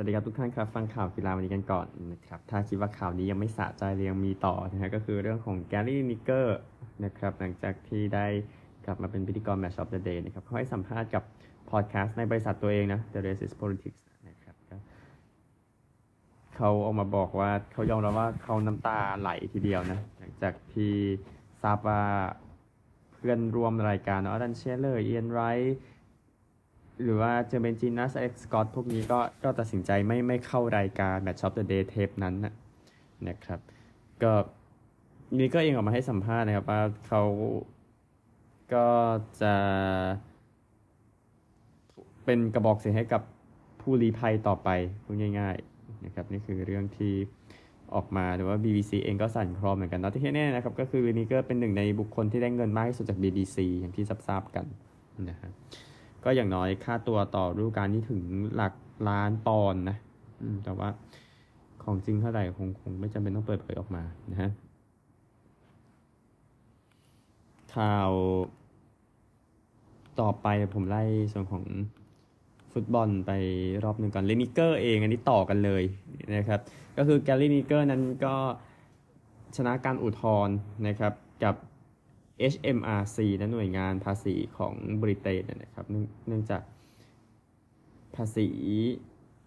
วัสดีครับทุกท่านครับฟังข่าวกีฬาวันนี้กันก่อนนะครับถ้าคิดว่าข่าวนี้ยังไม่สะใจเลยยังมีต่อนะฮะก็คือเรื่องของแกรี่ ลินิเกอร์นะครับหลังจากที่ได้กลับมาเป็นพิธีกร Match of the Day นะครับเขาให้สัมภาษณ์กับพอดแคสต์ในบริษัทตัวเองนะ The Rest is Politics นะครับเขาออกมาบอกว่าเขายอมรับว่าเขาน้ำตาไหลทีเดียวนะหลังจากที่ทราบว่าเพื่อนร่วมรายการอลันเชียเรอร์เอียนไรท์ หรือว่าเจอเบนจินัสเอ็กซ์สกอตพวกนี้ก็ก็ตัดสินใจไม่ไม่เข้ารายการ Match of the Day เทปนั้นนะนะครับ ก็นี่ก็เองออกมาให้สัมภาษณ์นะครับว่าเขาก็จะเป็นกระบอกเสียงให้กับผู้ลี้ภัยต่อไปพูดง่าย ๆนะครับ นี่คือเรื่องที่ออกมาหรือว่า BBC เองก็สั่นคลอมเหมือนกันนะที่แน่ๆนะครับ ก็คือนี่ก็เป็นหนึ่งในบุคคลที่ได้เงินมากที่สุดจาก BBC อย่างที่ทราบๆกันนะฮะ ก็อย่างน้อยค่าตัวต่อฤดูกาลนี้ถึงหลักล้านปอนด์นะแต่ว่าของจริงเท่าไหร่คงคงไม่จำเป็นต้องเปิดเผยออกมานะฮะข่าวต่อไปผมไล่ส่วนของฟุตบอลไปรอบหนึ่งก่อนลินิเกอร์เองอันนี้ต่อกันเลยนะครับ ก็คือแกรี่ ลินิเกอร์นั้นก็ชนะการอุทธรณ์นะครับกับ HMRC และหน่วยงานภาษีของบริเตนนะครับ เนื่องจากภาษี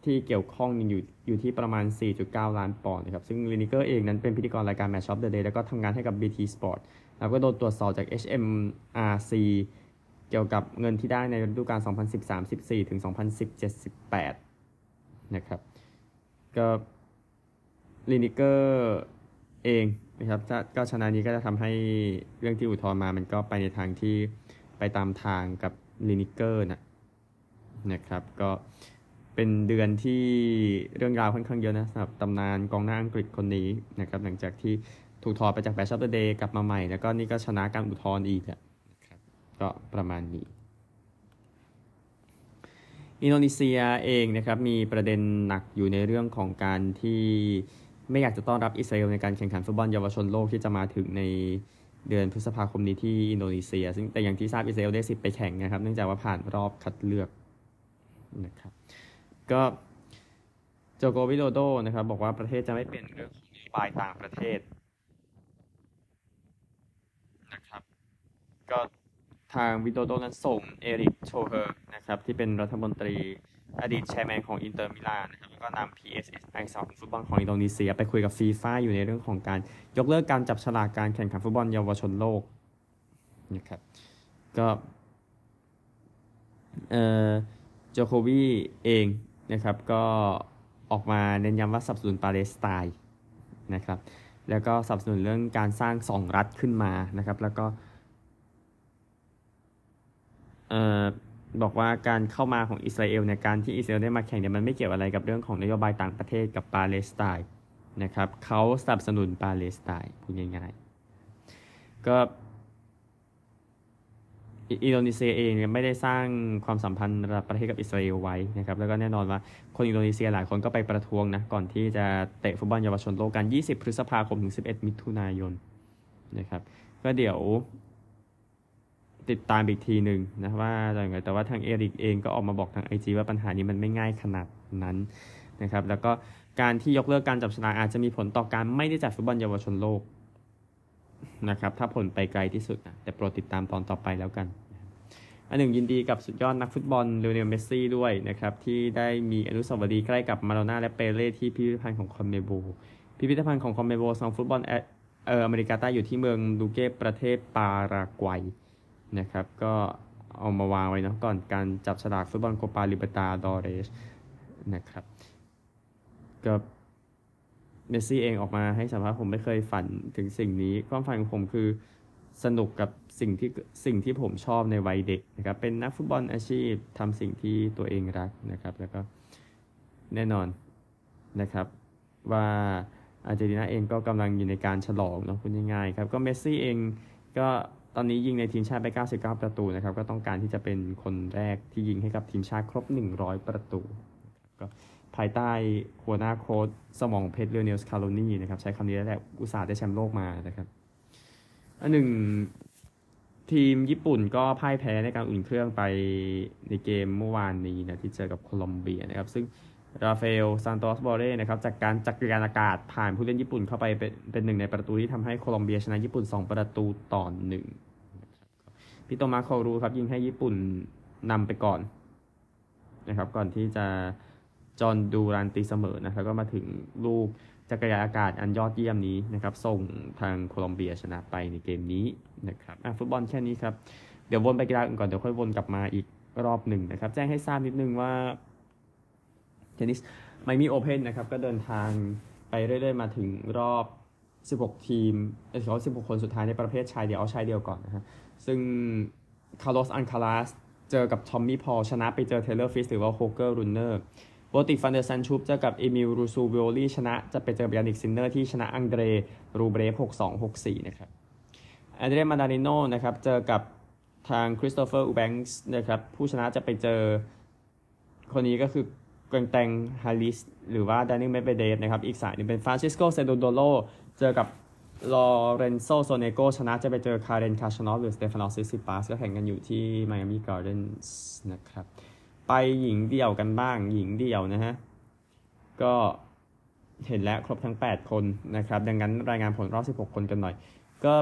ที่เกี่ยวข้องอยู่อยู่ที่ประมาณ 4.9 ล้านปอนด์นะครับ ซึ่งลินิเกอร์เองนั้นเป็นพิธีกรรายการ Match of the Day แล้วก็ทำงานให้กับ BT Sport แล้วก็โดนตรวจสอบจาก HMRC เกี่ยวกับเงินที่ได้ในฤดูกาล 2013-14 ถึง 2017-18 นะครับ ก็ลินิเกอร์เอง นะครับก็ชนะนี้ก็จะทำให้เรื่องที่อุทธรณ์มามันก็ไปในทางที่ไปตามทางกับลินิเกอร์นะนะครับก็เป็นเดือนที่เรื่องราวค่อนข้างเยอะนะสำหรับตำนานกองหน้าอังกฤษคนนี้นะครับหลังจากที่ถูกถอดไปจาก Match of the Day กลับมาใหม่ แล้วก็นี่ก็ชนะการอุทธรณ์อีกนะครับก็ประมาณนี้ อินโดนีเซียเองนะครับมีประเด็นหนักอยู่ในเรื่องของการที่ ไม่อยากจะต้อนรับอิสราเอลในการแข่งขันฟุตบอลเยาวชนโลกที่จะมาถึงในเดือนพฤษภาคมนี้ที่อินโดนีเซีย ซึ่งแต่อย่างที่ทราบอิสราเอลได้สิทธิ์ไปแข่งนะครับ เนื่องจากว่าผ่านรอบคัดเลือกนะครับก็โจโกวิโดโดนะครับ บอกว่าประเทศจะไม่เปลี่ยนเรื่องของนโยบายต่างประเทศนะครับก็ทางวิโดโดนั้นส่งเอริกโธเฮียร์นะครับที่เป็นรัฐมนตรี อดีต chairman ของอินเตอร์มิลานนะครับแล้วก็นำ PSSI สองฟุตบอลของอินโดนีเซีย ไปคุยกับฟีฟ่าอยู่ในเรื่องของการยกเลิกการจับฉลากการแข่งขันฟุตบอลเยาวชนโลกนะครับก็เอ่อโจโกวีเองนะครับก็ออกมาเน้นย้ำว่าสนับสนุนปาเลสไตน์นะครับแล้วก็สนับสนุนเรื่องการสร้างสองรัฐขึ้นมานะครับแล้วก็เอ่อ บอกว่าการเข้ามาของอิสราเอลในการที่อิสราเอลได้มาแข่งเนี่ยมันไม่เกี่ยวอะไรกับเรื่องของนโยบายต่างประเทศกับปาเลสไตน์นะครับเขาสนับสนุนปาเลสไตน์พูดง่ายๆก็อินโดนีเซียเองไม่ได้สร้างความสัมพันธ์ระดับประเทศกับอิสราเอลไว้นะครับแล้วก็แน่นอนว่าคนอินโดนีเซียหลายคนก็ไปประท้วงนะก่อนที่จะเตะฟุตบอลเยาวชนโลกกัน 20 พฤษภาคมถึง 11 มิถุนายนนะครับก็เดี๋ยว ติดตามอีกทีหนึ่งนะว่าอะไรไงแต่ว่าทางเอริกเองก็ออกมาบอกทางไอจีว่าปัญหานี้มันไม่ง่ายขนาดนั้นนะครับแล้วก็การที่ยกเลิกการจับฉลากอาจจะมีผลต่อการไม่ได้จัดฟุตบอลเยาวชนโลกนะครับถ้าผลไปไกลที่สุดนะแต่โปรดติดตามตอนต่อไปแล้วกัน อันหนึ่งยินดีกับสุดยอดนักฟุตบอลเลโอเนลเมสซี่ด้วยนะครับที่ได้มีอนุสาวรีย์ใกล้กับมาราโดน่าและเปเล่ที่พิพิธภัณฑ์ของคอนเมโบลพิพิธภัณฑ์ของคอนเมโบลสองฟุตบอลเอออเมริกาใต้อยู่ที่เมืองลูเก้ประเทศปารากวัย นะครับ ก็เอามาวางไว้นะก่อนการจับฉลากฟุตบอลโคปาลิเบร์ตาดอเรสนะครับก็เมสซี่เองออกมาให้สัมภาษณ์ผมไม่เคยฝันถึงสิ่งนี้ ความฝันของผมคือสนุกกับสิ่งที่สิ่งที่ผมชอบในวัยเด็กนะครับ เป็นนักฟุตบอลอาชีพทำสิ่งที่ตัวเองรักนะครับ แล้วก็แน่นอนนะครับ ว่าอาร์เจนตินาเองก็กำลังอยู่ในการฉลองเนาะพูดง่ายๆครับ ก็เมสซี่เองก็ ตอนนี้ยิงในทีมชาติไป 99 ประตูนะครับ ก็ต้องการที่จะเป็นคนแรกที่ยิงให้กับทีมชาติครบ 100 ประตูก็ภายใต้หัวหน้าโค้ชสมองเพชรลิโอเนลสคาโลนีนะครับ ใช้คำนี้แล้วแหละอุตส่าห์ได้แชมป์โลกมานะครับ อันหนึ่งทีมญี่ปุ่นก็พ่ายแพ้ในการอุ่นเครื่องไปในเกมเมื่อวานนี้นะที่เจอกับโคลอมเบียนะครับ ซึ่ง ราฟาเอลซานโตสบอเร่นะครับจากการจักรยานอากาศผ่านผู้เล่นญี่ปุ่นเข้าไปเป็นเป็นหนึ่งในประตูที่ทำให้โคลอมเบียชนะญี่ปุ่น 2 ประตูต่อหนึ่งพี่โตมาโครูครับยิงให้ญี่ปุ่นนำไปก่อนนะครับก่อนที่จะจอนดูรันตีเสมอนะครับก็มาถึงลูกจักรยานอากาศอันยอดเยี่ยมนี้นะครับส่งทางโคลอมเบียชนะไปในเกมนี้นะครับฟุตบอลแค่นี้ครับ เดี๋ยววนไปกีฬาอื่นก่อน เดี๋ยวค่อยวนกลับมาอีกรอบหนึ่งนะครับ แจ้งให้ทราบนิดนึงว่า เทนนิสไมอามี่โอเพนนะครับก็เดินทางไปเรื่อยๆ มาถึงรอบ 16 ทีมเออ16 คนสุดท้ายในประเภทชายเดียวเอาชายเดียวก่อนนะฮะซึ่งคาร์ลอสอัลคาราซเจอกับทอมมี่พอลชนะไปเจอเทเลอร์ฟิสหรือว่าโฮเกอร์รุนเนอร์โบติก ฟานเดอ ซานด์ชุลป์เจอกับเอมิลรูซูวูโอรีชนะจะไปเจอยานนิกซินเนอร์ที่ชนะอังเดรรูเบเลฟ6-2 6-4 นะครับอาเดรียง มานนาริโนนะครับเจอกับทางคริสโตเฟอร์ ยูแบงส์นะครับผู้ชนะจะไปเจอคนนี้ก็คือ ก็องแต็ง อาลิสหรือว่าดานิล เมดเวเดฟนะครับอีกสายนึงเป็นฟรานซิสโกเซรุนโดโลเจอกับลอเรนโซโซเนโกชนะจะไปเจอคาเรนคาชานอฟหรือสเตฟานอสซิตซิปาสก็แข่งกันอยู่ที่ไมอามี่การ์เดนส์นะครับ ไปหญิงเดี่ยวกันบ้างหญิงเดี่ยวนะฮะ ก็เห็นแล้วครบทั้ง 8 คนนะครับ ดังนั้นรายงานผลรอบ 16 คนกันหน่อย ก็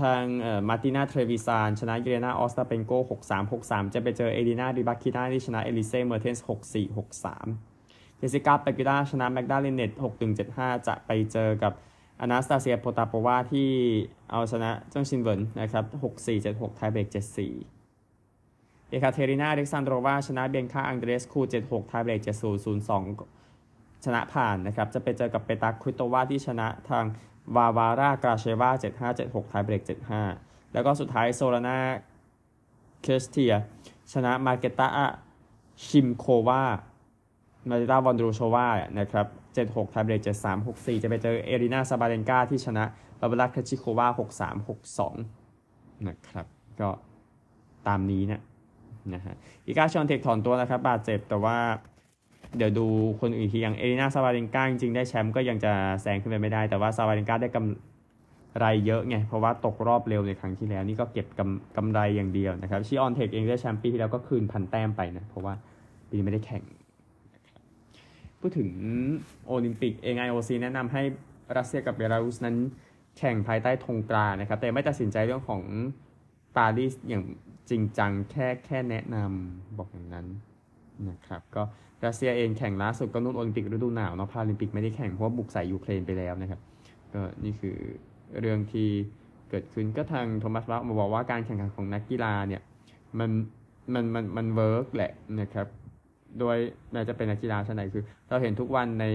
ทางมาร์ตินาเทรวิซานชนะเยเลนาออสตาเปนโก6-3 6-3 จะไปเจอเอเลนา ไรบาคินาที่ชนะเอลิเซ่เมอร์เทนส์6-4 6-3เจสสิก้าเปกูล่าชนะแม็กดาลิเน็ตต์6-1 7-5 จะไปเจอกับอนาสตาเซียโปตาโปวาที่เอาชนะเจิ้ง ชินเหวินนะครับ6-4 7-6ไทเบรก7-4เอคาเทรินา อเล็กซานโดรวาชนะเบียนคาอันเดรสคู7-6ไทเบรก7-0 0-2 ชนะผ่านนะครับ จะไปเจอกับเปตราควิโตวาที่ชนะทางวาร์วารากราเชวา75 76ไทเบรก75 แล้วก็สุดท้ายโซรานาเคิร์สเตีย ชนะมาร์เกตาชิมโความาร์เกตาวอนดรูโซวานะครับ76ไทเบรก73 64 จะไปเจออารีนาซาบาเลนกาที่ชนะบาร์โบรา เครจซิโควา63 62 นะครับ ก็ตามนี้นะนะฮะอีกา ชิออนเทคถอนตัวนะครับ บาดเจ็บแต่ว่า เดี๋ยวดูคนอื่นทีอย่างอารีนาซาบาเลนกาจริงๆได้แชมป์ก็ยังจะแซงขึ้นไปไม่ได้ แต่ว่าซาบาเลนกาได้กำไรเยอะไง เพราะว่าตกรอบเร็วในครั้งที่แล้วนี่ก็เก็บกำกำไรอย่างเดียวนะครับชิออนเทคเองได้แชมป์ปีที่แล้วก็คืนพันแต้มไปนะ เพราะว่าปีไม่ได้แข่ง พูดถึงโอลิมปิกเอง IOC แนะนำให้รัสเซียกับเบลารุสนั้นแข่งภายใต้ธงตรานะครับ แต่ไม่ตัดสินใจเรื่องของปารีสอย่างจริงจังแค่แค่แนะนำบอกอย่างนั้น นะครับก็รัสเซียเองแข่งล่าสุดก็นุ่นโอลิมปิกฤดูหนาวเนาะพาลิมปิกไม่ได้แข่งเพราะบุกใส่ยูเครนไปแล้วนะครับก็นี่คือเรื่องที่เกิดขึ้นก็ทางโทมัสวัคมาบอกว่าการแข่งขันของนักกีฬาเนี่ยมันมันมันมัน work แหละนะครับโดยแม้จะเป็นนักกีฬาชาติไหนคือ เราเห็นทุกวันใน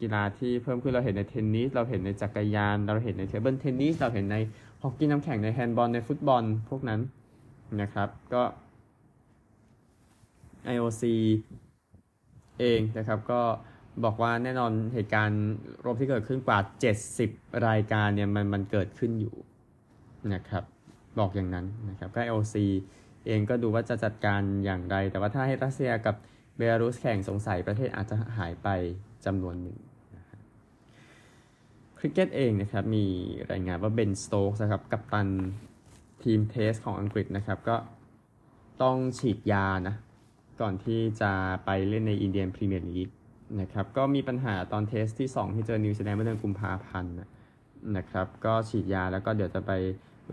กีฬาที่เพิ่มขึ้นเราเห็นในเทนนิสเราเห็นในจักรยาน เราเห็นใน table tennis เราเห็นในฮอกกี้น้ำแข็งในแฮนด์บอลในฟุตบอลพวกนั้นนะครับ ก็ IOC เองนะครับก็บอกว่าแน่นอนเหตุการณ์รบที่เกิดขึ้นกว่า 70 รายการเนี่ยมันมันเกิดขึ้นอยู่นะครับบอกอย่างนั้นนะครับก็ IOC เองก็ดูว่าจะจัดการอย่างไร แต่ว่าถ้าให้รัสเซียกับเบลารุสแข่งสงสัยประเทศอาจจะหายไปจำนวนหนึ่งคริกเก็ตเองนะครับมีรายงานว่าเบนสโตกส์นะครับกัปตันทีม Test ของอังกฤษนะครับก็ต้องฉีดยานะ ก่อนที่จะไปเล่นในอินเดียนพรีเมียร์ลีกนะครับก็มีปัญหาตอน Test ที่ 2 ที่เจอนิวซีแลนด์เมื่อเดือนกุมภาพันธ์นะครับก็ฉีดยาแล้วก็เดี๋ยวจะไป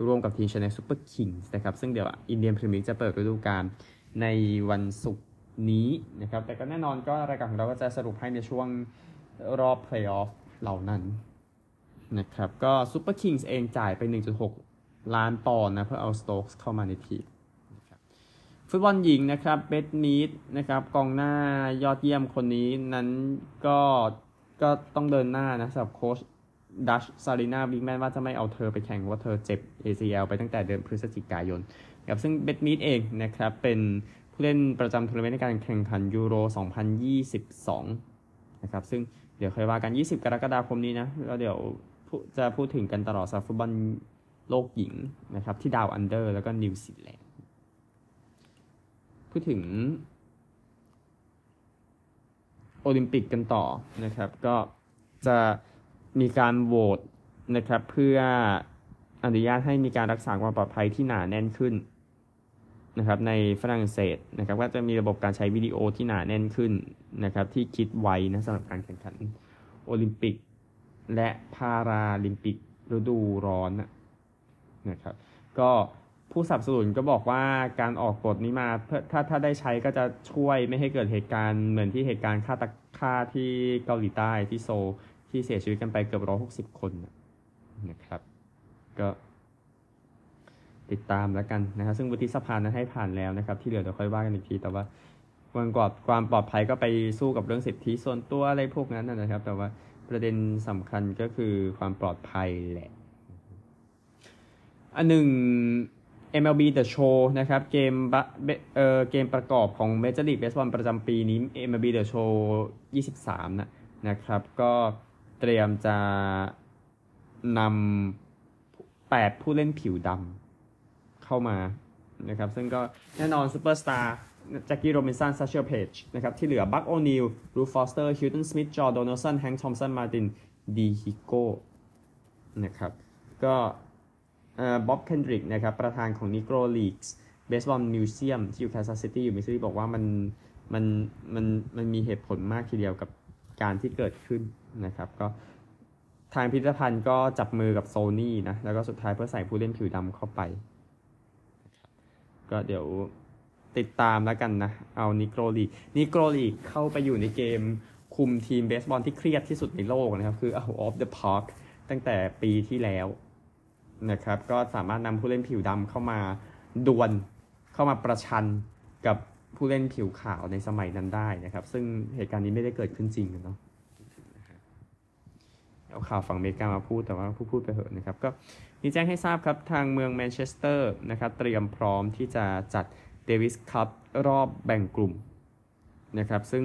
ร่วมกับทีมเชนไนซูเปอร์คิงส์นะครับซึ่งเดี๋ยวอินเดียนพรีเมียร์ลีกจะเปิดฤดูกาลในวันศุกร์นี้นะครับแต่ก็แน่นอนก็รายการของเราก็จะสรุปให้ในช่วงรอบเพลย์ออฟเหล่านั้นนะครับก็ซูเปอร์คิงส์เองจ่ายไป 1.6 ล้านปอนด์นะเพื่อเอาสโต๊กส์เข้ามาในทีม ฟุตบอลหญิงนะครับเบธมีดนะครับกองหน้ายอดเยี่ยมคนนี้นั้นก็ก็ต้องเดินหน้านะสำหรับโค้ชดัตช์ซารินาวิกแมนว่าจะไม่เอาเธอไปแข่งว่าเธอเจ็บ ACL ไปตั้งแต่เดือนพฤศจิกายนครับซึ่งเบธมีดเองนะครับเป็นผู้เล่นประจำทัวร์นาเมนต์ในการแข่งขันยูโร 2022 นะครับซึ่งเดี๋ยวค่อยว่ากัน 20 กรกฎาคมนี้นะแล้วเดี๋ยวจะพูดถึงกันตลอดสำหรับฟุตบอลโลกหญิงนะครับที่ Down Under แล้วก็นิวซีแลนด์ พูดถึงโอลิมปิกกันต่อนะครับ ก็จะมีการโหวตนะครับ เพื่ออนุญาตให้มีการรักษาความปลอดภัยที่หนาแน่นขึ้นนะครับ ในฝรั่งเศสนะครับ ก็จะมีระบบการใช้วิดีโอที่หนาแน่นขึ้นนะครับ ที่คิดไว้นะสำหรับการแข่งขันโอลิมปิก และพาราลิมปิกฤดูร้อนนะครับ ก็ ผู้สนับสนุนก็บอกว่าการออกกฎนี้มาเพื่อถ้าถ้าได้ใช้ก็จะช่วยไม่ให้เกิดเหตุการณ์เหมือนที่เหตุการณ์ฆาตฆ่าที่เกาหลีใต้ที่โซที่เสียชีวิตกันไปเกือบร้อยหกสิบคนนะครับ ก็ติดตามแล้วกันนะครับ ซึ่งวุฒิสภานั้นให้ผ่านแล้วนะครับ ที่เหลือเดี๋ยวค่อยว่ากันอีกที แต่ว่าวันก่อนความปลอดภัยก็ไปสู้กับเรื่องสิทธิส่วนตัวอะไรพวกนั้นนะครับ แต่ว่าประเด็นสำคัญก็คือความปลอดภัยแหละ อันหนึ่ง MLB The Show นะครับเกมบะเอ่อเกมประกอบของ Major League Baseball ประจำปีนี้ MLB The Show 23 นะนะครับ ก็เตรียมจะนำ8 ผู้เล่นผิวดำเข้ามานะครับ ซึ่งก็แน่นอนซูเปอร์สตาร์แจ็คกี้โรบินสันซัชเชอร์เพจนะครับที่เหลือบัคโอนีลรูฟอสเตอร์ฮิลตันสมิธจอห์นโดนัลด์สันแฮงค์ทอมสันมาตินดีฮิโก้นะครับก็ บ๊อบเคนดริกนะครับประธานของ Negro Leagues Baseball Museum ที่อยู่แค n ซัสซิตี้อยู่มิสซิสซิปปีบอกว่ามันมันมันมันมีเหตุผลมากทีเดียวกับการที่เกิดขึ้นนะครับก็ทางพิพิธภัณฑ์ก็จับมือกับโซนี่นะ แล้วก็สุดท้ายเพื่อใส่ผู้เล่นผิวดำเข้าไป ก็เดี๋ยวติดตามแล้วกันนะ เอา Negro League Negro League เข้าไปอยู่ในเกมคุมทีมเบสบอลที่เครียดที่สุดในโลกนะครับ คือ Out of the Park ตั้งแต่ปีที่แล้ว นะครับ ก็สามารถนำผู้เล่นผิวดำเข้ามาดวลเข้ามาประชันกับผู้เล่นผิวขาวในสมัยนั้นได้นะครับ ซึ่งเหตุการณ์นี้ไม่ได้เกิดขึ้นจริงเนาะเอาข่าวฝั่งอเมริกามาพูดแต่ว่าก็พูดไปเถอะนะครับ ก็มีแจ้งให้ทราบครับทางเมืองแมนเชสเตอร์นะครับเตรียมพร้อมที่จะจัดเดวิสคัพรอบแบ่งกลุ่มนะครับ ซึ่ง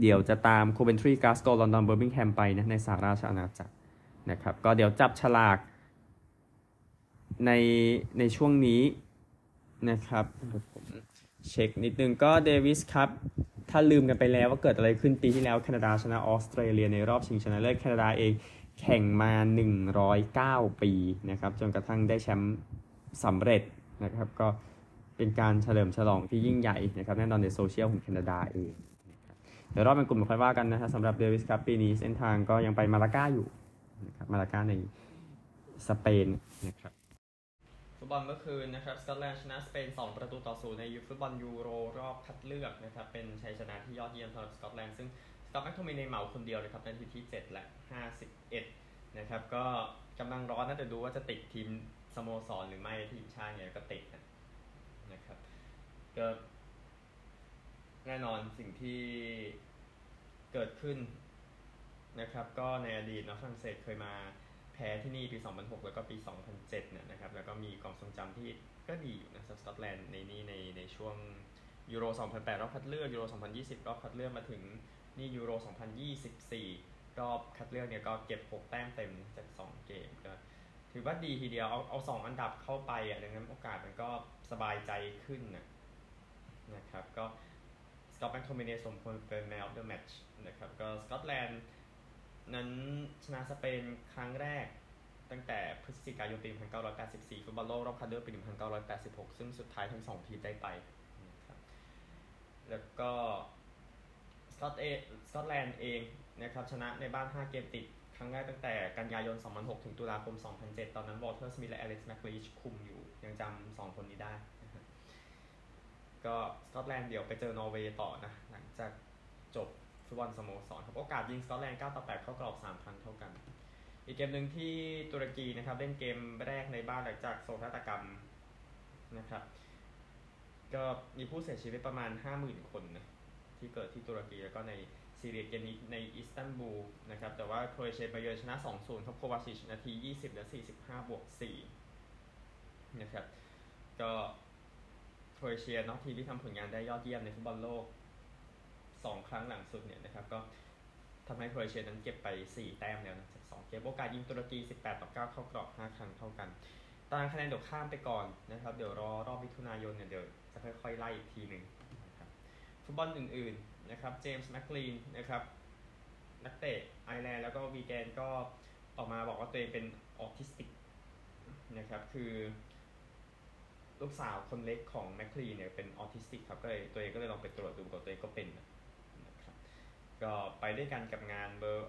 เดี๋ยวจะตามโคเวนทรีกลาสโกว์ลอนดอนเบอร์มิงแฮมไปนะในสหราชอาณาจักรนะครับ ก็เดี๋ยวจับฉลาก ในในช่วงนี้นะครับผมเช็คนิดนึงก็เดวิสคัพ ถ้าลืมกันไปแล้วว่าเกิดอะไรขึ้นปีที่แล้วแคนาดาชนะออสเตรเลียในรอบชิงชนะเลิศแคนาดาเองแข่งมา 109 ปีนะครับ จนกระทั่งได้แชมป์สำเร็จนะครับ ก็เป็นการเฉลิมฉลองที่ยิ่งใหญ่นะครับแน่นอนในโซเชียลของแคนาดาเองเดี๋ยวรอบแบ่งกลุ่มค่อยว่ากันนะครับสำหรับเดวิสคัพปีนี้เส้นทางก็ยังไปมาลากาอยู่นะครับมาลากาในสเปนนะครับ ฟุตบอลเมื่อคืนนะครับสกอตแลนด์ชนะสเปน 2 ประตูต่อศูนย์ในยุฟุตบอลยูโรรอบคัดเลือกนะครับเป็นชัยชนะที่ยอดเยี่ยมสำหรับสกอตแลนด์ซึ่งสกอตแมคโทมินในเหมาคนเดียวนะครับในทีที่ 7 และ 51 นะครับก็กำลังร้อนนะแต่ดูว่าจะติดทีมสโมสรหรือไม่ทีมชาติเนี่ยก็ติดนะครับก็แน่นอนสิ่งที่เกิดขึ้นนะครับก็ในอดีตนะฝรั่งเศสเคยมา แพ้ที่นี่ปี 2006 แล้วก็ปี 2007 เนี่ยนะครับ แล้วก็มีความทรงจำที่ก็ดีอยู่นะสกอตแลนด์ในนี้ในในช่วงยูโร 2008 รอบคัดเลือกยูโร 2020 รอบคัดเลือกมาถึงนี่ยูโร 2024 รอบคัดเลือกเนี่ยก็เก็บ 6 แต้มเต็มจาก 2 เกมก็ถือว่าดีทีเดียวเอาเอาสองอันดับเข้าไปอะดังนั้นโอกาสมันก็สบายใจขึ้นนะนะครับก็สกอตแมคโทมิเนสมควรเป็น Man of the Match นะครับก็สกอตแลนด์ นั้นชนะสเปนครั้งแรกตั้งแต่พฤศจิกายนปี 1984ฟุตบอลโลกรอบคัดเลือกปี 1986 ซึ่งสุดท้ายทั้งสองทีมได้ไปนะครับแล้วก็สกอตเอสกอตแลนด์เองนะครับชนะในบ้าน 5 เกมติด ครั้งแรกตั้งแต่กันยายน 2006 ถึงตุลาคม 2007 ตอนนั้นวอลเทอร์สมิธและอเล็กซ์แมคลีชคุมอยู่ ยังจำสองคนนี้ได้ ก็สกอตแลนด์เดี๋ยวไปเจอนอร์เวย์ต่อนะ หลังจากจบ ฟุตบอลสโมสรครับโอกาสยิงสกอตแลนด์9ต่อ8เข้ากรอบ3ครั้งเท่ากัน อีกเกมหนึ่งที่ตุรกีนะครับเล่นเกมแรกในบ้านหลังจากโศกนาฏกรรมนะครับก็มีผู้เสียชีวิตประมาณ 50,000 คนนะที่เกิดที่ตุรกีแล้วก็ในซีเรียเกมนี้ในอิสตันบูลนะครับแต่ว่าโครเอเชียไปเยือนชนะ 2-0ครับโควาชิชนาที 20 และ 45 บวก 4 นะครับก็โครเอเชียอีกทีมที่ทำผลงานได้ยอดเยี่ยมในฟุตบอลโลก สองครั้งหลังสุดเนี่ยนะครับก็ทำให้โครเอเชียนั้นเก็บไป 4 แต้มแล้วนะจาก 2 เกมโอกาสยิงตุรกี 18 ต่อ 9 เข้ากรอบ 5 ครั้งเท่ากัน ตารางคะแนนเดี๋ยวข้ามไปก่อนนะครับ เดี๋ยวรอรอบมิถุนายนเนี่ยเดี๋ยวจะค่อยๆ ไล่อีกทีหนึ่งนะครับฟุตบอลอื่นๆนะครับเจมส์แมคลีนนะครับนักเตะไอร์แลนด์แล้วก็วีแกนก็ออกมาบอกว่าตัวเองเป็นออทิสติกนะครับคือลูกสาวคนเล็กของแมคคลีเนี่ยเป็นออทิสติกครับก็เลยตัวเองก็เลยลองไปตรวจดูกับตัวเองก็เป็นนะ ก็ไปด้วยกันกับงานเบอร์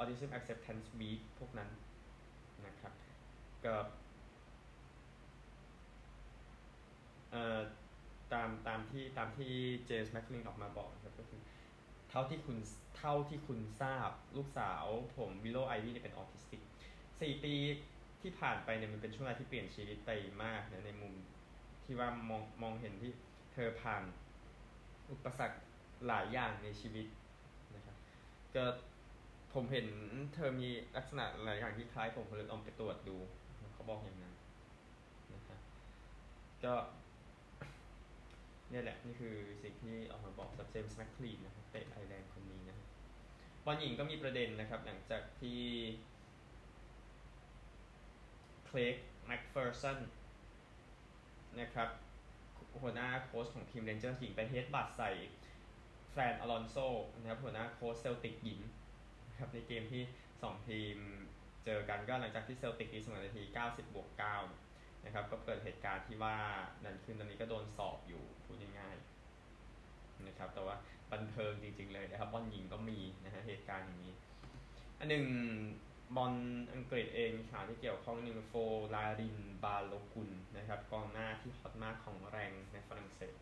Autism Acceptance Week พวกนั้นนะครับก็เอ่อตามตามที่ตามที่เจสแมคคลีนออกมาบอกครับก็คือเท่าที่คุณเท่าที่คุณทราบลูกสาวผมวิโลไอวี่เนี่ยเป็นออทิสติกสี่ปีที่ผ่านไปเนี่ยมันเป็นช่วงเวลาที่เปลี่ยนชีวิตไปมากนะในมุมที่ว่ามองมองเห็นที่เธอผ่านอุปสรรคหลายอย่างในชีวิต ก็ผมเห็นเธอมีลักษณะหลายอย่างที่คล้ายผมผมเลยลองไปตรวจดู เขาบอกอย่างนั้นนะครับก็เนี่ยแหละ นี่คือสิ่งที่ออกมาบอกจากเจมส์แมคคลีนนะครับเตะไอแลนด์คนนี้นะครับบอลหญิงก็มีประเด็นนะครับ หลังจากที่เคร็กแม็กเฟอร์สันนะครับ หัวหน้าโค้ชของทีมเรนเจอร์หญิงไป headbutt ใส่ ฟรานอลอนโซนะครับหัวหน้าโค้ชเซลติกหญิงนะครับในเกมที่ 2 ทีมเจอกันก็หลังจากที่เซลติกตีเสมอนาที 90 บวก 9 นะครับ ก็เกิดเหตุการณ์ที่ว่านั่นคือตอนนี้ก็โดนสอบอยู่พูดง่ายๆนะครับ แต่ว่าบันเทิงจริงๆเลยนะครับบอลหญิงก็มีนะฮะเหตุการณ์อย่างนี้ อันหนึ่งบอลอังกฤษเองข่าวที่เกี่ยวข้องนึงโฟลารินบาโลกุลนะครับกองหน้าที่ฮอตมากของแรงในฝรั่งเศส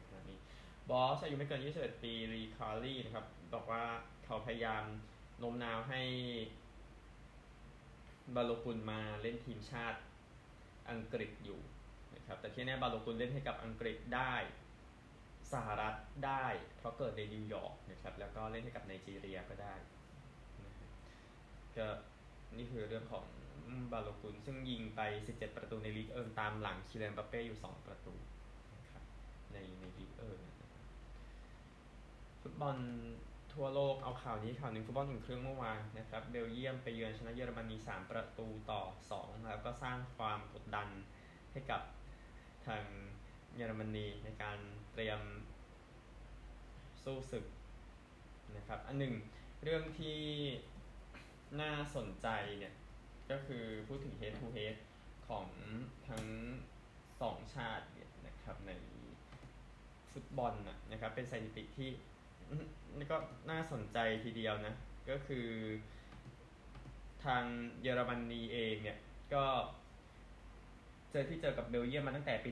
บอสอายุไม่เกิน 21 ปีรีคาร์ลี่นะครับ บอกว่าเขาพยายามโน้มน้าวให้บาโลกุลมาเล่นทีมชาติอังกฤษอยู่นะครับแต่ที่แน่บาโลกุลเล่นให้กับอังกฤษได้สหรัฐได้ เพราะเกิดในนิวยอร์กนะครับแล้วก็เล่นให้กับไนจีเรียก็ได้ก็นี่คือเรื่องของบาโลกุนซึ่งยิงไป 17 ประตูในลีกเอิงตามหลังคิเลียนเอ็มบัปเป้อยู่ 2 ประตูนะครับในในลีกเอิง ฟุตบอลทั่วโลกเอาข่าวนี้ข่าวหนึ่งฟุตบอลอุ่นเครื่องเมื่อวานนะครับเบลเยียมไปเยือนชนะเยอรมนี 3 ประตูต่อ 2 แล้วก็สร้างความกดดันให้กับทางเยอรมนีในการเตรียมสู้ศึกนะครับอันหนึ่งเรื่องที่น่าสนใจเนี่ยก็คือพูดถึง head to head ของทั้งสองชาตินะครับในฟุตบอลนะครับเป็นสถิติที่ ก็น่าสนใจทีเดียวนะ ก็คือทางเยอรมนีเองเนี่ย ก็เจอที่เจอกับเบลเยียมมาตั้งแต่ปี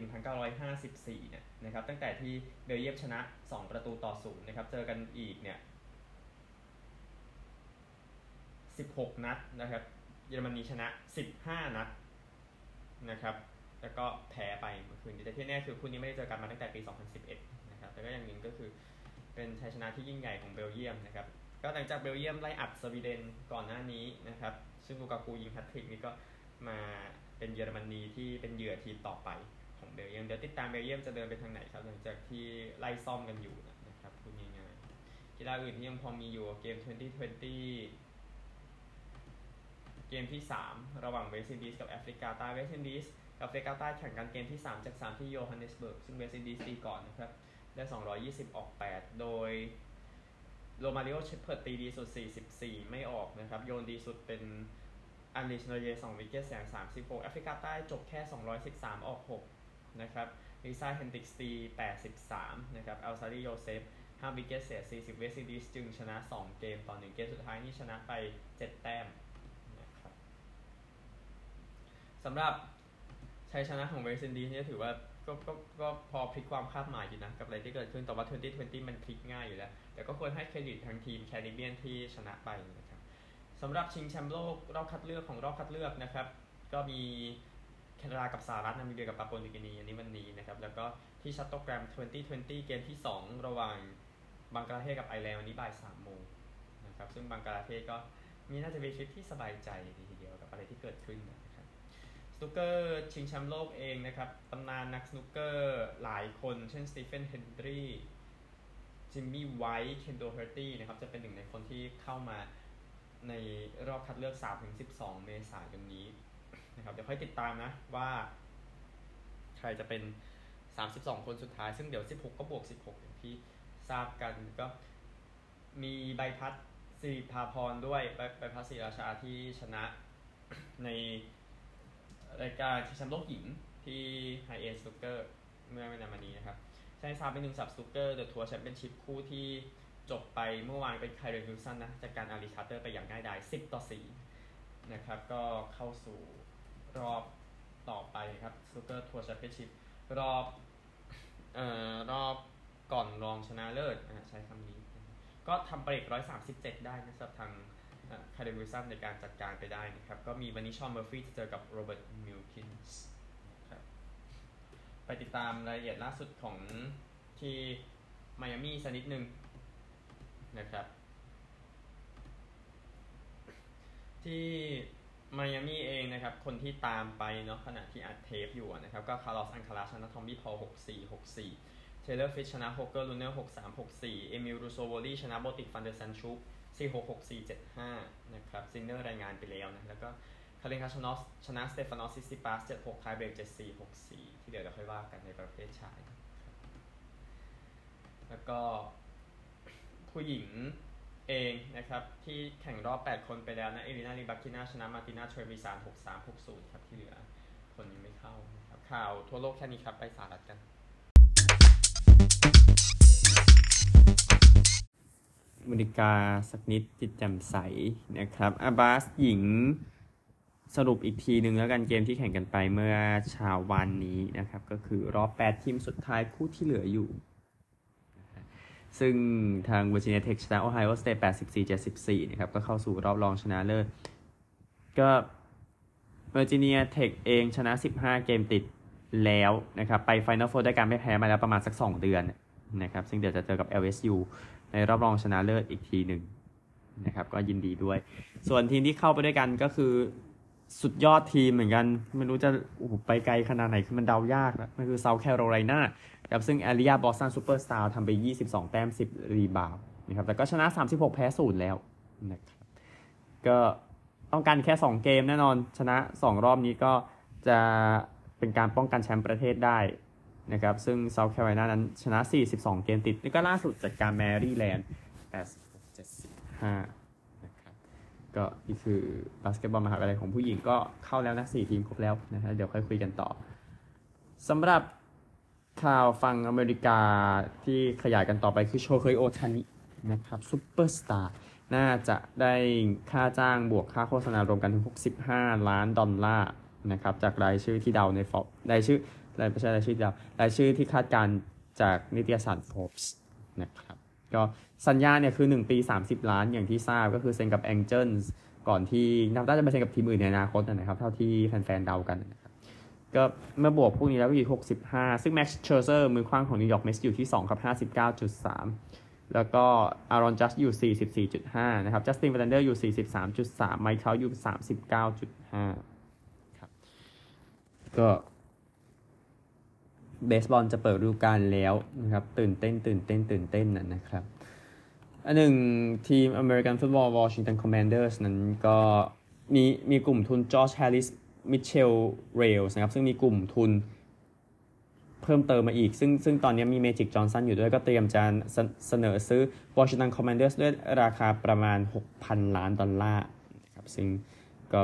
1954 เนี่ยนะครับ ตั้งแต่ที่เบลเยียมชนะ 2 ประตูต่อศูนย์นะครับ เจอกันอีกเนี่ย 16 นัดนะครับ เยอรมนีชนะ 15 นัดนะครับ แล้วก็แพ้ไปเมื่อคืนแต่ที่แน่คือคู่นี้ไม่ได้เจอกันมาตั้งแต่ปี 2011 นะครับ แต่ก็อย่างหนึ่งก็คือ เป็นชัยชนะที่ยิ่งใหญ่ของเบลเยียมนะครับก็หลังจากเบลเยียมไล่อัดสวีเดนก่อนหน้านี้นะครับซึ่งลูกากูยิงแฮตทริกนี่ก็มาเป็นเยอรมนีที่เป็นเหยื่อทีมต่อไปของเบลเยียมเดี๋ยวติดตามเบลเยียมจะเดินไปทางไหนครับหลังจากที่ไล่ซ่อมกันอยู่นะครับพูดง่ายๆกีฬาอื่นที่ยังพอมีอยู่เกม 2020 เกมที่ 3 ระหว่างเวสต์อินดีสกับแอฟริกาใต้เวสต์อินดีสกับแอฟริกาใต้แข่งกันเกมที่ 3 จาก 3 ที่โยฮันเนสเบิร์กซึ่งเวสต์อินดีสตีก่อนนะครับ ได้ 220 ออก 8 โดยโรมาริโอเชพเพิร์ดตีดีสุด 44 ไม่ออกนะครับ โยนดีสุดเป็นอันริชนอร์เกีย2 wicket เสีย 36 แอฟริกาใต้จบแค่ 213 ออก 6 นะครับรีซาเฮนดริกส์ตี 83 นะครับอัลซารีโจเซฟ5 wicket เสีย 40 เวสต์อินดีสจึงชนะ 2 เกมต่อ 1 เกมสุดท้ายนี่ชนะไป 7 แต้มนะครับสำหรับชัยชนะของเวสต์อินดีนี่ถือว่า ก็ก็ก็พอพลิกความคาดหมายอยู่นะ กับอะไรที่เกิดขึ้นแต่ว่า 2020 มันพลิกง่ายอยู่แล้ว แต่ก็ควรให้เครดิตทางทีมแคริบเบียนที่ชนะไปนะครับสำหรับชิงแชมป์โลกรอบคัดเลือกของรอบคัดเลือกนะครับ ก็มีแคนาดากับสหรัฐนามิเบียกับปาปัวนิวกินีอันนี้วันนี้นะครับ แล้วก็ที่จัตโตแกรม 2020 เกมที่ 2 ระหว่างบังกลาเทศกับไอร์แลนด์วันนี้บ่าย3โมงนะครับซึ่งบังกลาเทศก็มีน่าจะเป็นชีวิตที่สบายใจทีเดียวกับอะไรที่เกิดขึ้นนะ สนุกเกอร์ชิงแชมป์โลกเองนะครับตำนานนักสนุกเกอร์หลายคนเช่นสตีเฟนเฮนดรีจิมมี่ไวท์เคนโดเฮอร์ตี้นะครับจะเป็นหนึ่งในคนที่เข้ามาในรอบคัดเลือก 3-12 เมษายนนี้นะครับเดี๋ยวค่อยติดตามนะว่า ใครจะเป็น 32 คนสุดท้าย ซึ่งเดี๋ยว 16 ก็บวก 16 อย่างที่ทราบกันก็มีใบพัดสิริภาพรด้วยใบใบพัดศิราชาที่ชนะใน รายการชิงแชมป์โลกหญิงที่ไฮเอส s ูเกอร์เมื่อไม่นานมานี้นะครับช่ทราเป็นหนึ่งสับสตูเกอร์เดอะทัวร์แชมเปี้ยนชิพคู่ที่จบไปเมื่อวานเป็นไคลเรนวิลสันนะจากการอารีคาร์เตอร์ไปอย่างง่ายดาย10 ต่อ 4 นะครับก็เข้าสู่รอบต่อไปครับสตูเกอร์ทัวร์แชมเปี้ยนชิพรอบเอ่อรอบก่อนรองชนะเลิศใช้คำนี้ ก็ทำเบรก137 ได้นะสำหรับทาง ไคเรนวิลสันในการจัดการไปได้นะครับ ก็มีวันนี้ชอนเมอร์ฟี่จะเจอกับโรเบิร์ตมิลคินส์ครับไปติดตามรายละเอียดล่าสุดของที่ไมอามี่สักนิดนึงนะครับ ที่ไมอามี่เองนะครับ คนที่ตามไปเนาะขณะที่อัดเทปอยู่นะครับ ก็คาร์ลอสอัลคาราซชนะทอมมี่พอล64 64เทย์เลอร์ฟริตซ์ชนะโฮลเกอร์รูเน63 64 เอมิลรูซูวูโอรีชนะโบติกฟานเดอซันด์ชูลป์ 46 64 75 นะครับซินเนอร์รายงานไปแล้วนะ แล้วก็คาเรนคาชานอฟชนะสเตฟานอสซิซิปาส76ทายเบรก74 64 ที่เดี๋ยวเราค่อยว่ากันในประเภทชาย แล้วก็ผู้หญิงเองนะครับ ที่แข่งรอบ 8 คนไปแล้วนะ เอเลนาไรบากินาชนะมาร์ตินาเทรวิซาน63 60 ครับ ที่เหลือ คนยังไม่เข้านะครับข่าวทั่วโลกแค่นี้ครับ ไปสหรัฐกัน บริกาสักนิดจิตแจ่มใสนะครับอาบาสหญิงสรุปอีกทีหนึ่งแล้วกันเกมที่แข่งกันไปเมื่อเช้าวันนี้นะครับ ก็คือรอบ 8 ทีมสุดท้ายคู่ที่เหลืออยู่ ซึ่งทาง Virginia Tech ชนะ Ohio State 84-74 นะครับ ก็เข้าสู่รอบรองชนะเลิศก็ Virginia Tech เองชนะ 15 เกมติดแล้วนะครับ ไป Final Four ได้การไม่แพ้มาแล้วประมาณสัก 2 เดือน นะครับซึ่งเดี๋ยวจะเจอกับ LSU ในรอบรองชนะเลิศอีกทีหนึ่งนะครับก็ยินดีด้วย ส่วนทีมที่เข้าไปด้วยกันก็คือสุดยอดทีมเหมือนกัน ไม่รู้จะโอ้ไปไกลขนาดไหน คือมันเดายากนะมันคือ South Carolina ครับซึ่งอาลียาห์บอสตันซูเปอร์สตาร์ทำไป 22 แต้ม 10 reboundนะครับแต่ก็ชนะ 36 แพ้ศูนย์แล้วนะครับก็ต้องการแค่ 2 เกมแน่นอนชนะ 2 รอบนี้ก็จะเป็นการป้องกันแชมป์ประเทศได้ นะครับซึ่ง South Carolina นั้นชนะ 42 เกมติด นี่ก็ล่าสุดจากการแมรี่แลนด์86-75นะครับก็นี่คือบาสเกตบอลมหาวิทยาลัยของผู้หญิงก็เข้าแล้วนะ 4 ทีมครบแล้วนะฮะเดี๋ยวค่อยคุยกันต่อสำหรับข่าวฝั่งอเมริกาที่ขยายกันต่อไปคือโชเคยโอทานินะครับซูเปอร์สตาร์น่าจะได้ค่าจ้างบวกค่าโฆษณารวมกันถึง 65 ล้านดอลลาร์นะครับจากรายชื่อที่เดาในฟอรายชื่อ รายไม่ใช่รายชื่อดารายชื่อที่คาดการจากนิตยสาร Forbes นะครับก็สัญญาเนี่ยคือ 1 ปี 30 ล้านอย่างที่ทราบก็คือเซ็นกับ Angels ก่อนที่น่าจะไปเซ็นกับทีมอื่นในอนาคตนะครับ เท่าที่แฟนๆเดากันนะครับก็เมื่อบวกพวกนี้แล้วก็อยู่ 65 ซึ่ง Max Scherzer มือขว้างของนิวยอร์กเม็ตส์อยู่ที่2ครับ 59.3 แล้วก็อารอนจัดจ์อยู่ 44.5 นะครับจัสตินเวอร์แลนเดอร์อยู่ 43.3 ไมค์เทราต์อยู่ 39.5 ครับก็ เบสบอลจะเปิดฤดูกาลแล้วนะครับ ตื่นเต้น ตื่นเต้น ตื่นเต้นนะนะครับ อันหนึ่งทีม American Football Washington Commanders นั้นก็มีมีกลุ่มทุน Josh Harris Mitchell Rales นะครับ ซึ่งมีกลุ่มทุนเพิ่มเติมมาอีก ซึ่งซึ่งตอนนี้มี Magic Johnson อยู่ด้วยก็เตรียมจะเสนอซื้อ Washington Commanders ด้วยราคาประมาณ 6,000 ล้านดอลลาร์นะครับซึ่งก็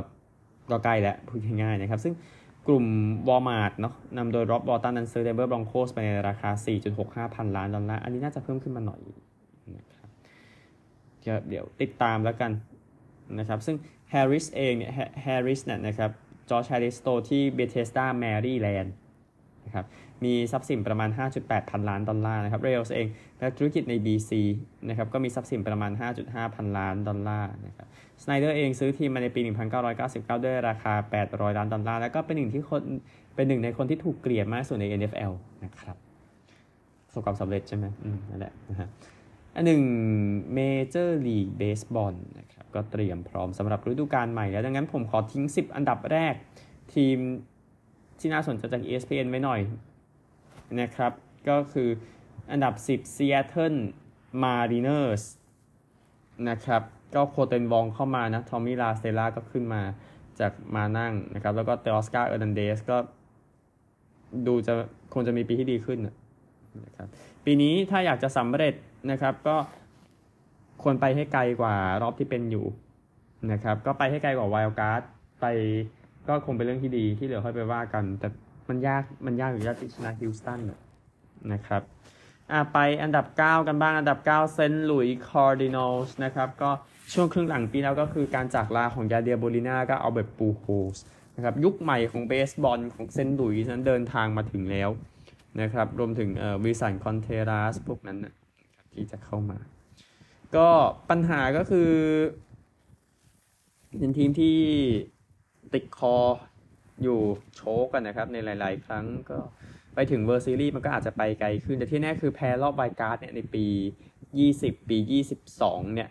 ก็ใกล้แล้วพูดง่ายๆนะครับ ซึ่ง กลุ่มวอมาร์ดเนาะนำโดย Rob Walton นั้นซื้อ Denver Broncos ไปในราคา 4.65 พันล้านดอลลาร์ อันนี้น่าจะเพิ่มขึ้นมาหน่อยนะครับเดี๋ยวติดตามแล้วกันนะครับ ซึ่งแฮร์ริสเองเนี่ยแฮร์ริสเนี่ยนะครับ Josh Harris โตที่ Bethesda Maryland นะครับ มีทรัพย์สินประมาณ 5.8 พันล้านดอลลาร์นะครับ Rales เองและธุรกิจใน DC นะครับก็มีทรัพย์สินประมาณ 5.5 พันล้านดอลลาร์นะครับ Snyder เองซื้อทีมมาในปี 1999 ด้วยราคา 800 ล้านดอลลาร์ แล้วก็เป็นหนึ่งที่คนเป็นหนึ่งในคนที่ถูกเกลียดมากสุดใน NFL นะครับประสบความสำเร็จใช่ไหมอืมนั่นแหละนะฮะอันหนึ่ง Major League Baseball นะครับก็เตรียมพร้อมสำหรับฤดูกาลใหม่แล้ว ดังนั้นผมขอทิ้ง 10 อันดับแรกทีมที่น่าสนใจจาก ESPN ไว้หน่อย นะครับ ก็คืออันดับ 10 Seattle Mariners นะครับ ก็ Kolten Wong เข้ามานะ Tommy La Stella ก็ขึ้นมาจากมานั่งนะครับ แล้วก็ Teoscar Hernández ก็ดูจะคงจะมีปีที่ดีขึ้นนะครับ ปีนี้ถ้าอยากจะสำเร็จนะครับก็ควรไปให้ไกลกว่ารอบที่เป็นอยู่นะครับ ก็ไปให้ไกลกว่า wild card ไปก็คงเป็นเรื่องที่ดีที่เหลือค่อยไปว่ากัน แต่ มันยากมันยากอยู่ยากที่ชนะ Houston นะครับอ่าไปอันดับ 9 กันบ้างอันดับ 9 St. Louis Cardinals นะครับก็ช่วงครึ่งหลังปีแล้วก็คือการจากลาของ Yadier Molina ก็อัลเบิร์ตปูโฮสนะครับยุคใหม่ของเบสบอลของ St. Louis นั้นเดินทางมาถึงแล้วนะครับรวมถึงเอ่อ Willson Contreras พวกนั้นนะที่จะเข้ามา ก็ปัญหาก็คือเป็นทีมที่ติดคอ อยู่ choke กันนะครับ ในหลาย ๆ ครั้งก็ไปถึง World Series มันก็อาจจะไปไกลขึ้น แต่ที่แน่คือแพ้รอบ wild card เนี่ยในปี 20 ปี 22 เนี่ย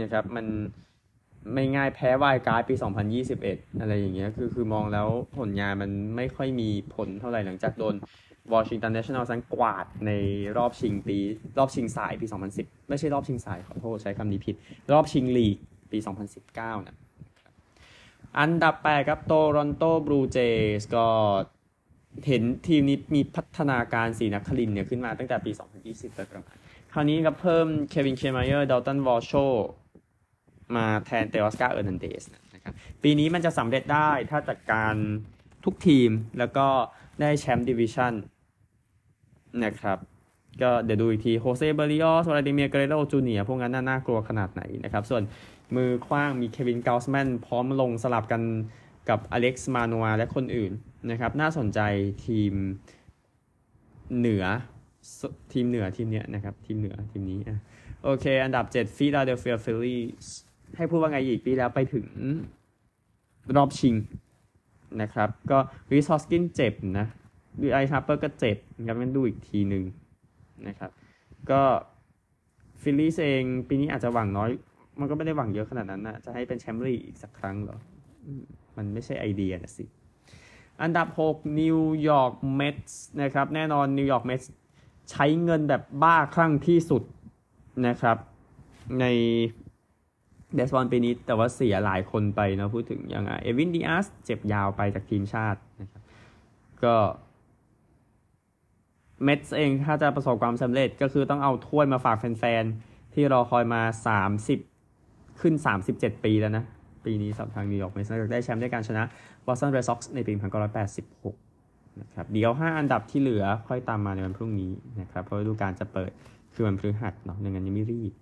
นะครับมันไม่ง่ายแพ้ wild card ปี 2021 อะไรอย่างเงี้ยคือคือมองแล้วผลงานมันไม่ค่อยมีผลเท่าไหร่หลังจากโดน Washington Nationals กวาดในรอบชิงปี รอบชิงสายปี 2010 ไม่ใช่รอบชิงสายขอโทษใช้คำนี้ผิด รอบชิงลีกปี 2019นะ อันดับ 8 ครับ Toronto Blue Jays ก็เห็นทีมนี้มีพัฒนาการสีนักคลินเนี่ยขึ้นมาตั้งแต่ปี 2020โดยประมาณ คราวนี้ก็เพิ่ม Kevin Kiermaier Daulton Varsho มาแทน Teoscar Hernández นะครับปีนี้มันจะสำเร็จได้ถ้าจัดการทุกทีมแล้วก็ได้แชมป์ division นะครับก็เดี๋ยวดูอีกที José Berríos Vladimir Guerrero Jr.พวกนั้นน่าน่ากลัวขนาดไหนนะครับ ส่วน มือขว้างมี Kevin Gausman พร้อมลงสลับกันกับ Alek Manoah และคนอื่นนะครับ น่าสนใจทีมเหนือทีมเหนือทีมเนี้ยนะครับ ทีมเหนือทีมนี้อะโอเค อันดับ7 Philadelphia Phillies ให้พูดว่าไงอีกปีแล้วไปถึงรอบชิงนะครับ ก็ Rhys Hoskins เจ็บนะ Bryce Harper ก็เจ็บงั้นมันดูอีกทีหนึ่งนะครับ ก็ Phillies เองปีนี้อาจจะหวังน้อย มันก็ไม่ได้หวังเยอะขนาดนั้นนะจะให้เป็นแชมป์ลีกอีกสักครั้งเหรอ มันไม่ใช่ไอเดียนะสิ อันดับ 6 New York Mets นะครับ แน่นอน New York Mets ใช้เงินแบบบ้าคลั่งที่สุดนะครับ ในเบสบอลปีนี้แต่ว่าเสียหลายคนไปนะพูดถึงอย่าง Edwin Díaz เจ็บยาวไปจากทีมชาตินะครับก็ Mets เองถ้าจะประสบความสำเร็จก็คือต้องเอาถ้วยมาฝากแฟนๆ ที่รอคอยมา 30 ขึ้น 37 ปีแล้วนะ ปีนี้สำหรับทาง New York Mets ได้แชมป์ด้วยการชนะ Boston Red Sox ในปี 1986 นะครับ เดี๋ยว 5 อันดับที่เหลือค่อยตามมาในวันพรุ่งนี้นะครับ เพราะฤดูกาลจะเปิดคือวันพฤหัสเนาะดังนั้นยังไม่รีบ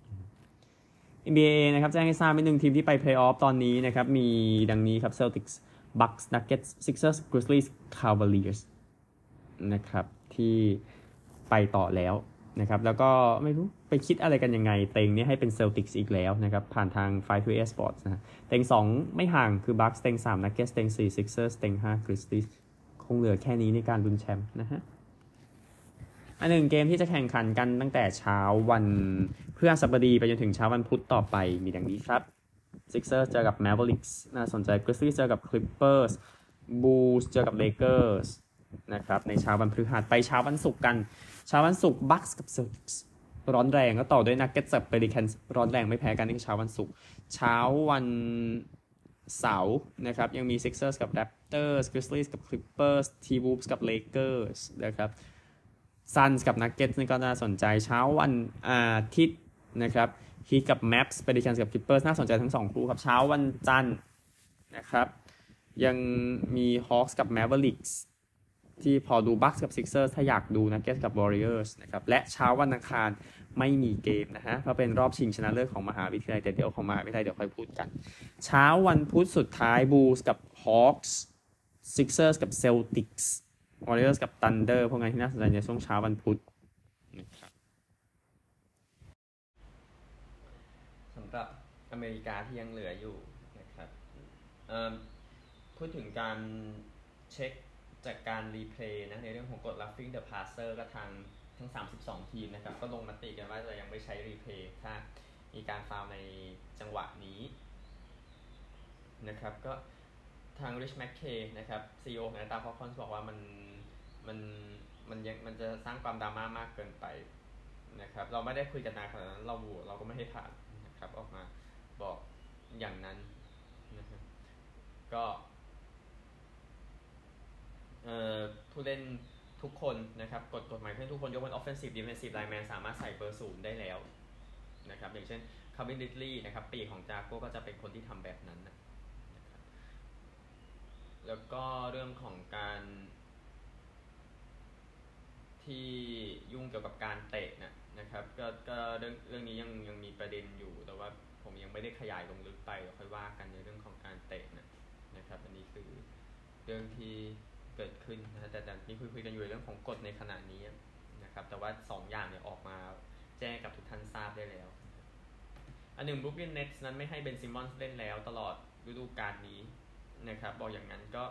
NBA นะครับแจ้งให้ทราบไปหนึ่งทีมที่ไปเพลย์ออฟตอนนี้นะครับ มีดังนี้ครับ Celtics Bucks Nuggets Sixers Grizzlies Cavaliers นะครับ ที่ไปต่อแล้ว นะครับแล้วก็ไม่รู้ไปคิดอะไรกันยังไง เต็งนี้ให้เป็น Celtics อีกแล้วนะครับ ผ่านทาง5 to a Sports นะฮะเต็ง 2 ไม่ห่างคือ Bucks เต็ง3 Nuggets เต็ง4 Sixers เต็ง5 Grizzlies คงเหลือแค่นี้ในการลุ้นแชมป์นะฮะอันหนึ่งเกมที่จะแข่งขันกันตั้งแต่เช้าวันเพฤหัสบดีไปจนถึงเช้าวันพุธต่อไปมีดังนี้ครับ Sixers เจอกับ Mavericks น่าสนใจ Grizzlies เจอกับ Clippers Bulls เจอกับ Lakers นะครับในเช้าวันพฤหัสไปเช้าวันศุกร์กัน เช้าวันศุกร์ Bucks กับ Celtics ร้อนแรงแล้วต่อด้วย Nuggets กับ Pelicans ร้อนแรงไม่แพ้กันในเช้าวันศุกร์เช้าวันเสาร์นะครับ ยังมี Sixers กับ Raptors Grizzlies กับ Clippers T-Wolves กับ Lakers นะครับ Suns กับ Nuggets นี่ก็น่าสนใจเช้าวันอาทิตย์นะครับ Heat กับ Mavs Pelicans กับ Clippers น่าสนใจทั้งสองคู่ครับ เช้าวันจันทร์นะครับ ยังมี Hawks กับ Mavericks ที่พอดู Bucks กับ Sixers ถ้าอยากดู Nuggets กับ Warriors นะครับและเช้าวันอังคารไม่มีเกมนะฮะเพราะเป็นรอบชิงชนะเลิศของมหาวิทยาลัยแต่เดี๋ยวของมหาวิทยาลัยเดี๋ยวค่อยพูดกัน เช้าวันพุธสุดท้าย Bulls กับ Hawks Sixers กับ Celtics Warriors กับ Thunder พวกงานที่น่าสนใจในช่วงเช้าวันพุธนะครับสำหรับอเมริกาที่ยังเหลืออยู่นะครับพูดถึงการเช็ค จากการ replay นะในเรื่องของกฎ roughing the passer ก็ทางทั้ง 32 ทีมนะครับ ก็ลงมติกันว่าจะยังไม่ใช้ replay ถ้ามีการฟาวล์ในจังหวะนี้นะครับก็ทาง Rich McKay นะครับ CEO ของ Atlanta Falcons บอกว่ามันมันมันยังมันจะสร้างความดราม่ามากเกินไปนะครับ เราไม่ได้คุยกันนานขนาดนั้นเราเราก็ไม่ให้ผ่านนะครับ ออกมาบอกอย่างนั้นนะครับก็เอ่อ ผู้เล่นทุกคนนะครับกฎกฎหมายเพื่อนทุกคนยกเว้น offensive defensive lineman สามารถใส่เบอร์ศูนย์ได้แล้วนะครับอย่างเช่น Calvin Ridley นะครับปีของจาก็ก็จะเป็นคนที่ทำแบบนั้นนะครับแล้วก็เรื่องของการที่ยุ่งเกี่ยวกับการเตะนะนะครับก็ก็เรื่องเรื่องนี้ยังยังมีประเด็นอยู่ แต่ว่าผมยังไม่ได้ขยายลงลึกไปเดี๋ยวค่อยว่ากันในเรื่องของการเตะนะนะครับอันนี้คือเรื่องที่ เกิดขึ้นนะแต่แต่นี่คุยคุยกันอยู่ในเรื่องของกฎในขณะนี้นะครับ แต่ว่าสองอย่างเนี่ยออกมาแจ้งกับทุกท่านทราบได้แล้ว อันหนึ่งบรูคลินเน็ตส์นั้นไม่ให้เบนซิมอนส์เล่นแล้วตลอดฤดูกาลนี้นะครับ บอกอย่างนั้นก็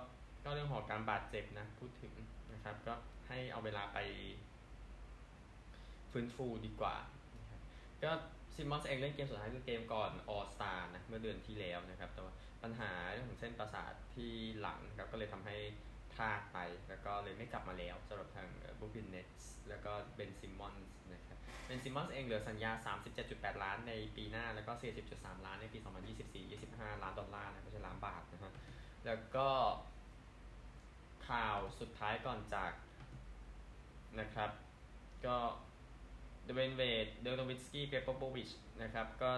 ก็เรื่องของการบาดเจ็บนะพูดถึงนะครับ ก็ให้เอาเวลาไปฟื้นฟูดีกว่า ก็ซิมมอนส์เองเล่นเกมสุดท้ายคือเกมก่อน All-Star นะเมื่อเดือนที่แล้วนะครับ แต่ว่าปัญหาเรื่องของเส้นประสาทที่หลังครับก็เลยทำให้ พลาดไป แล้วก็เลยไม่กลับมาแล้วสำหรับทางบรูคลินเน็ตส์แล้วก็เบนซิมมอนส์นะครับเบนซิมมอนส์เองเหลือสัญญา 37.8 ล้านในปีหน้า แล้วก็ 40.3 ล้านในปี 2024 25 ล้านดอลลาร์นะไม่ใช่ล้านบาทนะฮะแล้วก็ข่าวสุดท้ายก่อนจากนะครับ ก็ดเวนเวดเดิร์กโนวิตซกี้เกร็กโปโปวิชนะครับก็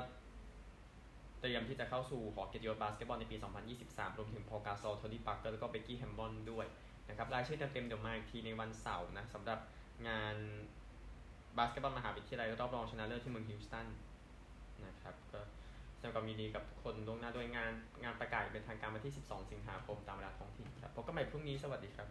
เตรียมที่จะเข้าสู่หอเกียรติยศบาสเกตบอลในปี 2023 รวมถึงพาวกาซอลโทนี่ปาร์คเกอร์แล้วก็เบ็คกี้แฮมมอนด้วยนะครับรายชื่อเต็มๆเดี๋ยวมาอีกทีในวันเสาร์นะสำหรับงานบาสเกตบอลมหาวิทยาลัยรอบรองชนะเลิศที่เมืองฮิวสตันนะครับก็แสดงความยินดีกับทุกคนล่วงหน้าด้วยงานงานประกาศเป็นทางการวันที่ 12 สิงหาคมตามเวลาท้องถิ่นครับพบกันใหม่พรุ่งนี้สวัสดีครับ